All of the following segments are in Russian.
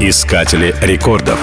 Искатели рекордов.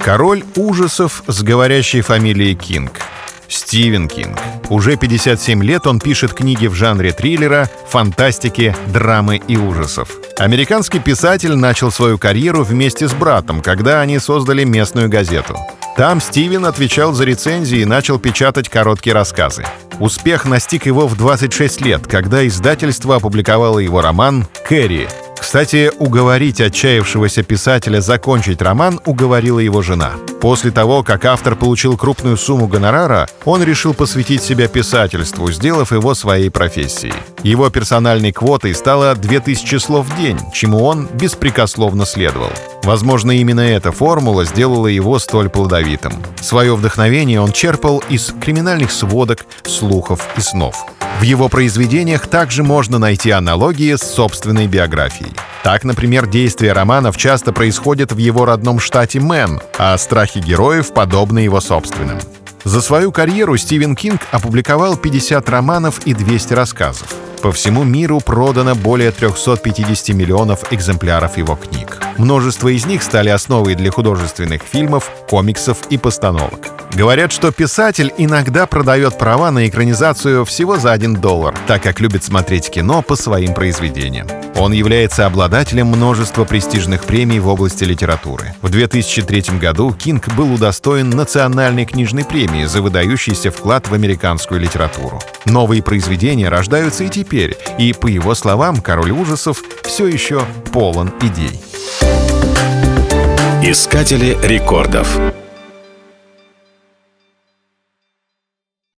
Король ужасов с говорящей фамилией Кинг. Стивен Кинг. Уже 57 лет он пишет книги в жанре триллера, фантастики, драмы и ужасов. Американский писатель начал свою карьеру вместе с братом, когда они создали местную газету. Там Стивен отвечал за рецензии и начал печатать короткие рассказы. Успех настиг его в 26 лет, когда издательство опубликовало его роман «Кэрри», кстати, уговорить отчаявшегося писателя закончить роман уговорила его жена. После того, как автор получил крупную сумму гонорара, он решил посвятить себя писательству, сделав его своей профессией. Его персональной квотой стало 2000 слов в день, чему он беспрекословно следовал. Возможно, именно эта формула сделала его столь плодовитым. Свое вдохновение он черпал из криминальных сводок, слухов и снов. В его произведениях также можно найти аналогии с собственной биографией. Так, например, действия романов часто происходят в его родном штате Мэн, а страхи героев подобны его собственным. За свою карьеру Стивен Кинг опубликовал 50 романов и 200 рассказов. По всему миру продано более 350 миллионов экземпляров его книг. Множество из них стали основой для художественных фильмов, комиксов и постановок. Говорят, что писатель иногда продает права на экранизацию всего за 1 доллар, так как любит смотреть кино по своим произведениям. Он является обладателем множества престижных премий в области литературы. В 2003 году Кинг был удостоен Национальной книжной премии за выдающийся вклад в американскую литературу. Новые произведения рождаются и теперь, и, по его словам, «Король ужасов» все еще полон идей. Искатели рекордов.